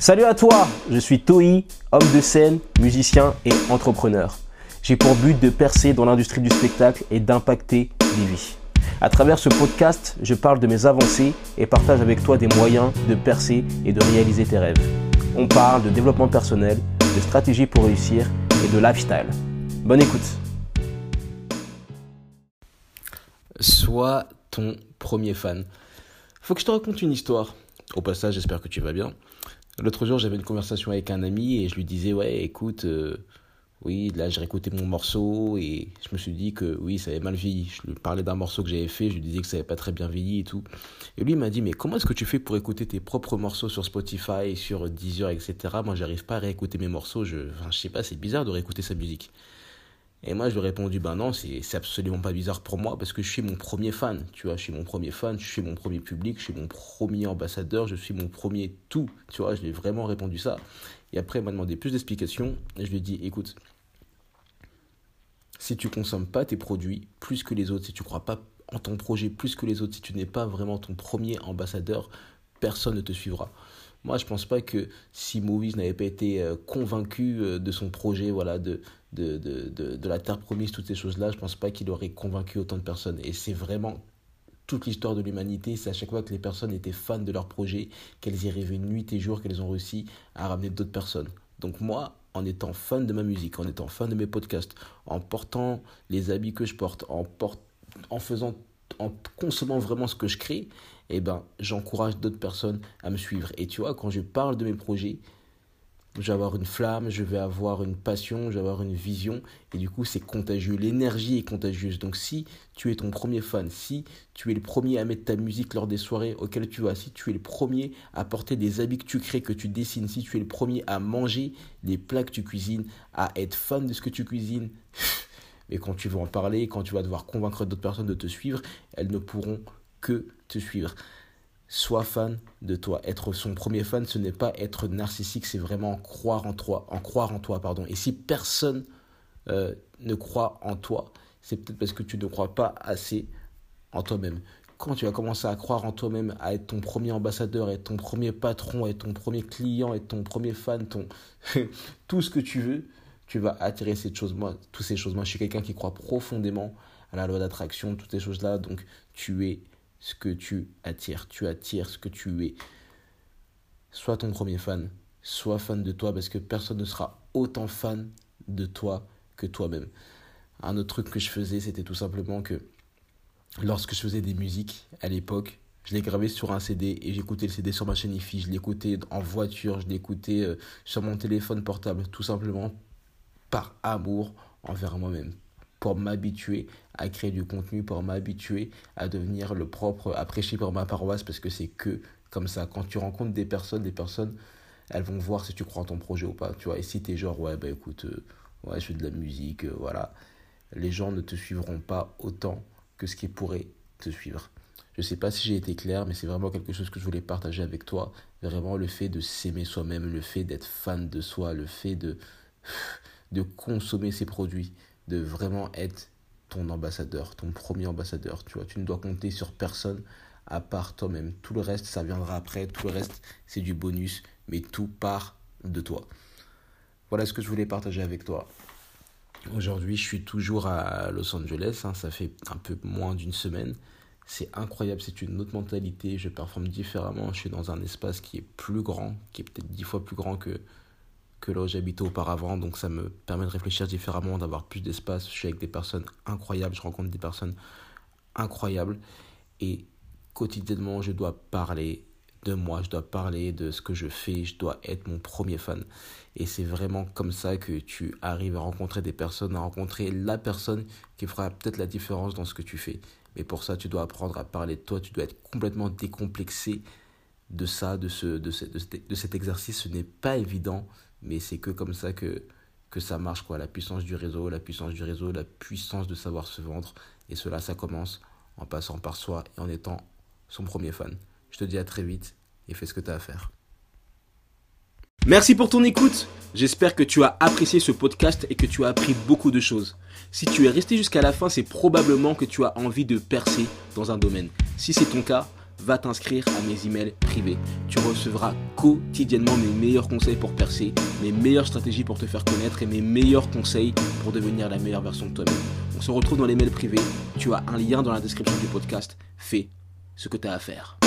Salut à toi, je suis Toi, homme de scène, musicien et entrepreneur. J'ai pour but de percer dans l'industrie du spectacle et d'impacter des vies. À travers ce podcast, je parle de mes avancées et partage avec toi des moyens de percer et de réaliser tes rêves. On parle de développement personnel, de stratégie pour réussir et de lifestyle. Bonne écoute. Sois ton premier fan. Faut que je te raconte une histoire. Au passage, j'espère que tu vas bien. L'autre jour, j'avais une conversation avec un ami et je lui disais Ouais, écoute, euh, oui, là, j'ai réécouté mon morceau et je me suis dit que oui, ça avait mal vieilli. Je lui parlais d'un morceau que j'avais fait, je lui disais que ça n'avait pas très bien vieilli et tout. Et lui, il m'a dit Mais comment est-ce que tu fais pour écouter tes propres morceaux sur Spotify, sur Deezer, etc. Moi, j'arrive pas à réécouter mes morceaux. Je, enfin, je sais pas, c'est bizarre de réécouter sa musique. Et moi, je lui ai répondu, ben non, c'est absolument pas bizarre pour moi parce que je suis mon premier fan, tu vois, je suis mon premier fan, je suis mon premier public, je suis mon premier ambassadeur, je suis mon premier tout, tu vois, je lui ai vraiment répondu ça. Et après, il m'a demandé plus d'explications et je lui ai dit, écoute, si tu consommes pas tes produits plus que les autres, si tu crois pas en ton projet plus que les autres, si tu n'es pas vraiment ton premier ambassadeur, personne ne te suivra. Moi, je pense pas que si Movies n'avait pas été euh, convaincu euh, de son projet, voilà, de, de, de, de, de la terre promise, toutes ces choses-là, je pense pas qu'il aurait convaincu autant de personnes. Et c'est vraiment toute l'histoire de l'humanité, c'est à chaque fois que les personnes étaient fans de leur projet, qu'elles y rêvaient nuit et jour, qu'elles ont réussi à ramener d'autres personnes. Donc moi, en étant fan de ma musique, en étant fan de mes podcasts, en portant les habits que je porte, en, en faisant, en consommant vraiment ce que je crée, eh ben, j'encourage d'autres personnes à me suivre. Et tu vois, quand je parle de mes projets, je vais avoir une flamme, je vais avoir une passion, je vais avoir une vision, et du coup c'est contagieux, l'énergie est contagieuse. Donc si tu es ton premier fan, si tu es le premier à mettre ta musique lors des soirées auxquelles tu vas, si tu es le premier à porter des habits que tu crées, que tu dessines, si tu es le premier à manger les plats que tu cuisines, à être fan de ce que tu cuisines, mais quand tu vas en parler, quand tu vas devoir convaincre d'autres personnes de te suivre, elles ne pourront que te suivre. Sois fan de toi. Être son premier fan, ce n'est pas être narcissique, c'est vraiment croire en toi, en croire en toi, pardon. Et si personne euh, ne croit en toi, c'est peut-être parce que tu ne crois pas assez en toi-même. Quand tu vas commencer à croire en toi-même, à être ton premier ambassadeur, être ton premier patron, être ton premier client, être ton premier fan, ton tout ce que tu veux, tu vas attirer moi, toutes ces choses. Moi, je suis quelqu'un qui croit profondément à la loi d'attraction, toutes ces choses-là. Donc, tu es ce que tu attires. Tu attires ce que tu es. Sois ton premier fan. Sois fan de toi parce que personne ne sera autant fan de toi que toi-même. Un autre truc que je faisais, c'était tout simplement que lorsque je faisais des musiques à l'époque, je les gravais sur un CD et j'écoutais le CD sur ma chaîne IFI, je l'écoutais en voiture, je l'écoutais euh, sur mon téléphone portable, tout simplement par amour envers moi-même, pour m'habituer à créer du contenu, pour m'habituer à devenir le propre, à prêcher pour ma paroisse, parce que c'est que comme ça. Quand tu rencontres des personnes, des personnes, elles vont voir si tu crois en ton projet ou pas, tu vois. Et si tu es genre, ouais, bah écoute, euh, ouais, je fais de la musique, euh, voilà, les gens ne te suivront pas autant que ce qui pourrait te suivre. Je sais pas si j'ai été clair, mais c'est vraiment quelque chose que je voulais partager avec toi. Vraiment le fait de s'aimer soi-même, le fait d'être fan de soi, le fait de, de consommer ses produits, de vraiment être ton ambassadeur, ton premier ambassadeur. Tu vois, tu ne dois compter sur personne à part toi-même. Tout le reste, ça viendra après. Tout le reste, c'est du bonus, mais tout part de toi. Voilà ce que je voulais partager avec toi. Aujourd'hui, je suis toujours à Los Angeles. Hein, ça fait un peu moins d'une semaine. C'est incroyable, c'est une autre mentalité. Je performe différemment. Je suis dans un espace qui est plus grand, qui est peut-être dix fois plus grand que, que là où j'habitais auparavant. Donc ça me permet de réfléchir différemment, d'avoir plus d'espace. Je suis avec des personnes incroyables, je rencontre des personnes incroyables. Et quotidiennement, je dois parler de moi, je dois parler de ce que je fais, je dois être mon premier fan. Et c'est vraiment comme ça que tu arrives à rencontrer des personnes, à rencontrer la personne qui fera peut-être la différence dans ce que tu fais. Mais pour ça, tu dois apprendre à parler de toi, tu dois être complètement décomplexé de ça, de, ce, de, de cet exercice. Ce n'est pas évident, mais c'est que comme ça que, que ça marche, quoi. La puissance du réseau, la puissance du réseau, la puissance de savoir se vendre. Et cela, ça commence en passant par soi et en étant son premier fan. Je te dis à très vite et fais ce que tu as à faire. Merci pour ton écoute. J'espère que tu as apprécié ce podcast et que tu as appris beaucoup de choses. Si tu es resté jusqu'à la fin, c'est probablement que tu as envie de percer dans un domaine. Si c'est ton cas, va t'inscrire à mes emails privés. Tu recevras quotidiennement mes meilleurs conseils pour percer, mes meilleures stratégies pour te faire connaître et mes meilleurs conseils pour devenir la meilleure version de toi-même. On se retrouve dans les mails privés. Tu as un lien dans la description du podcast. Fais ce que tu as à faire.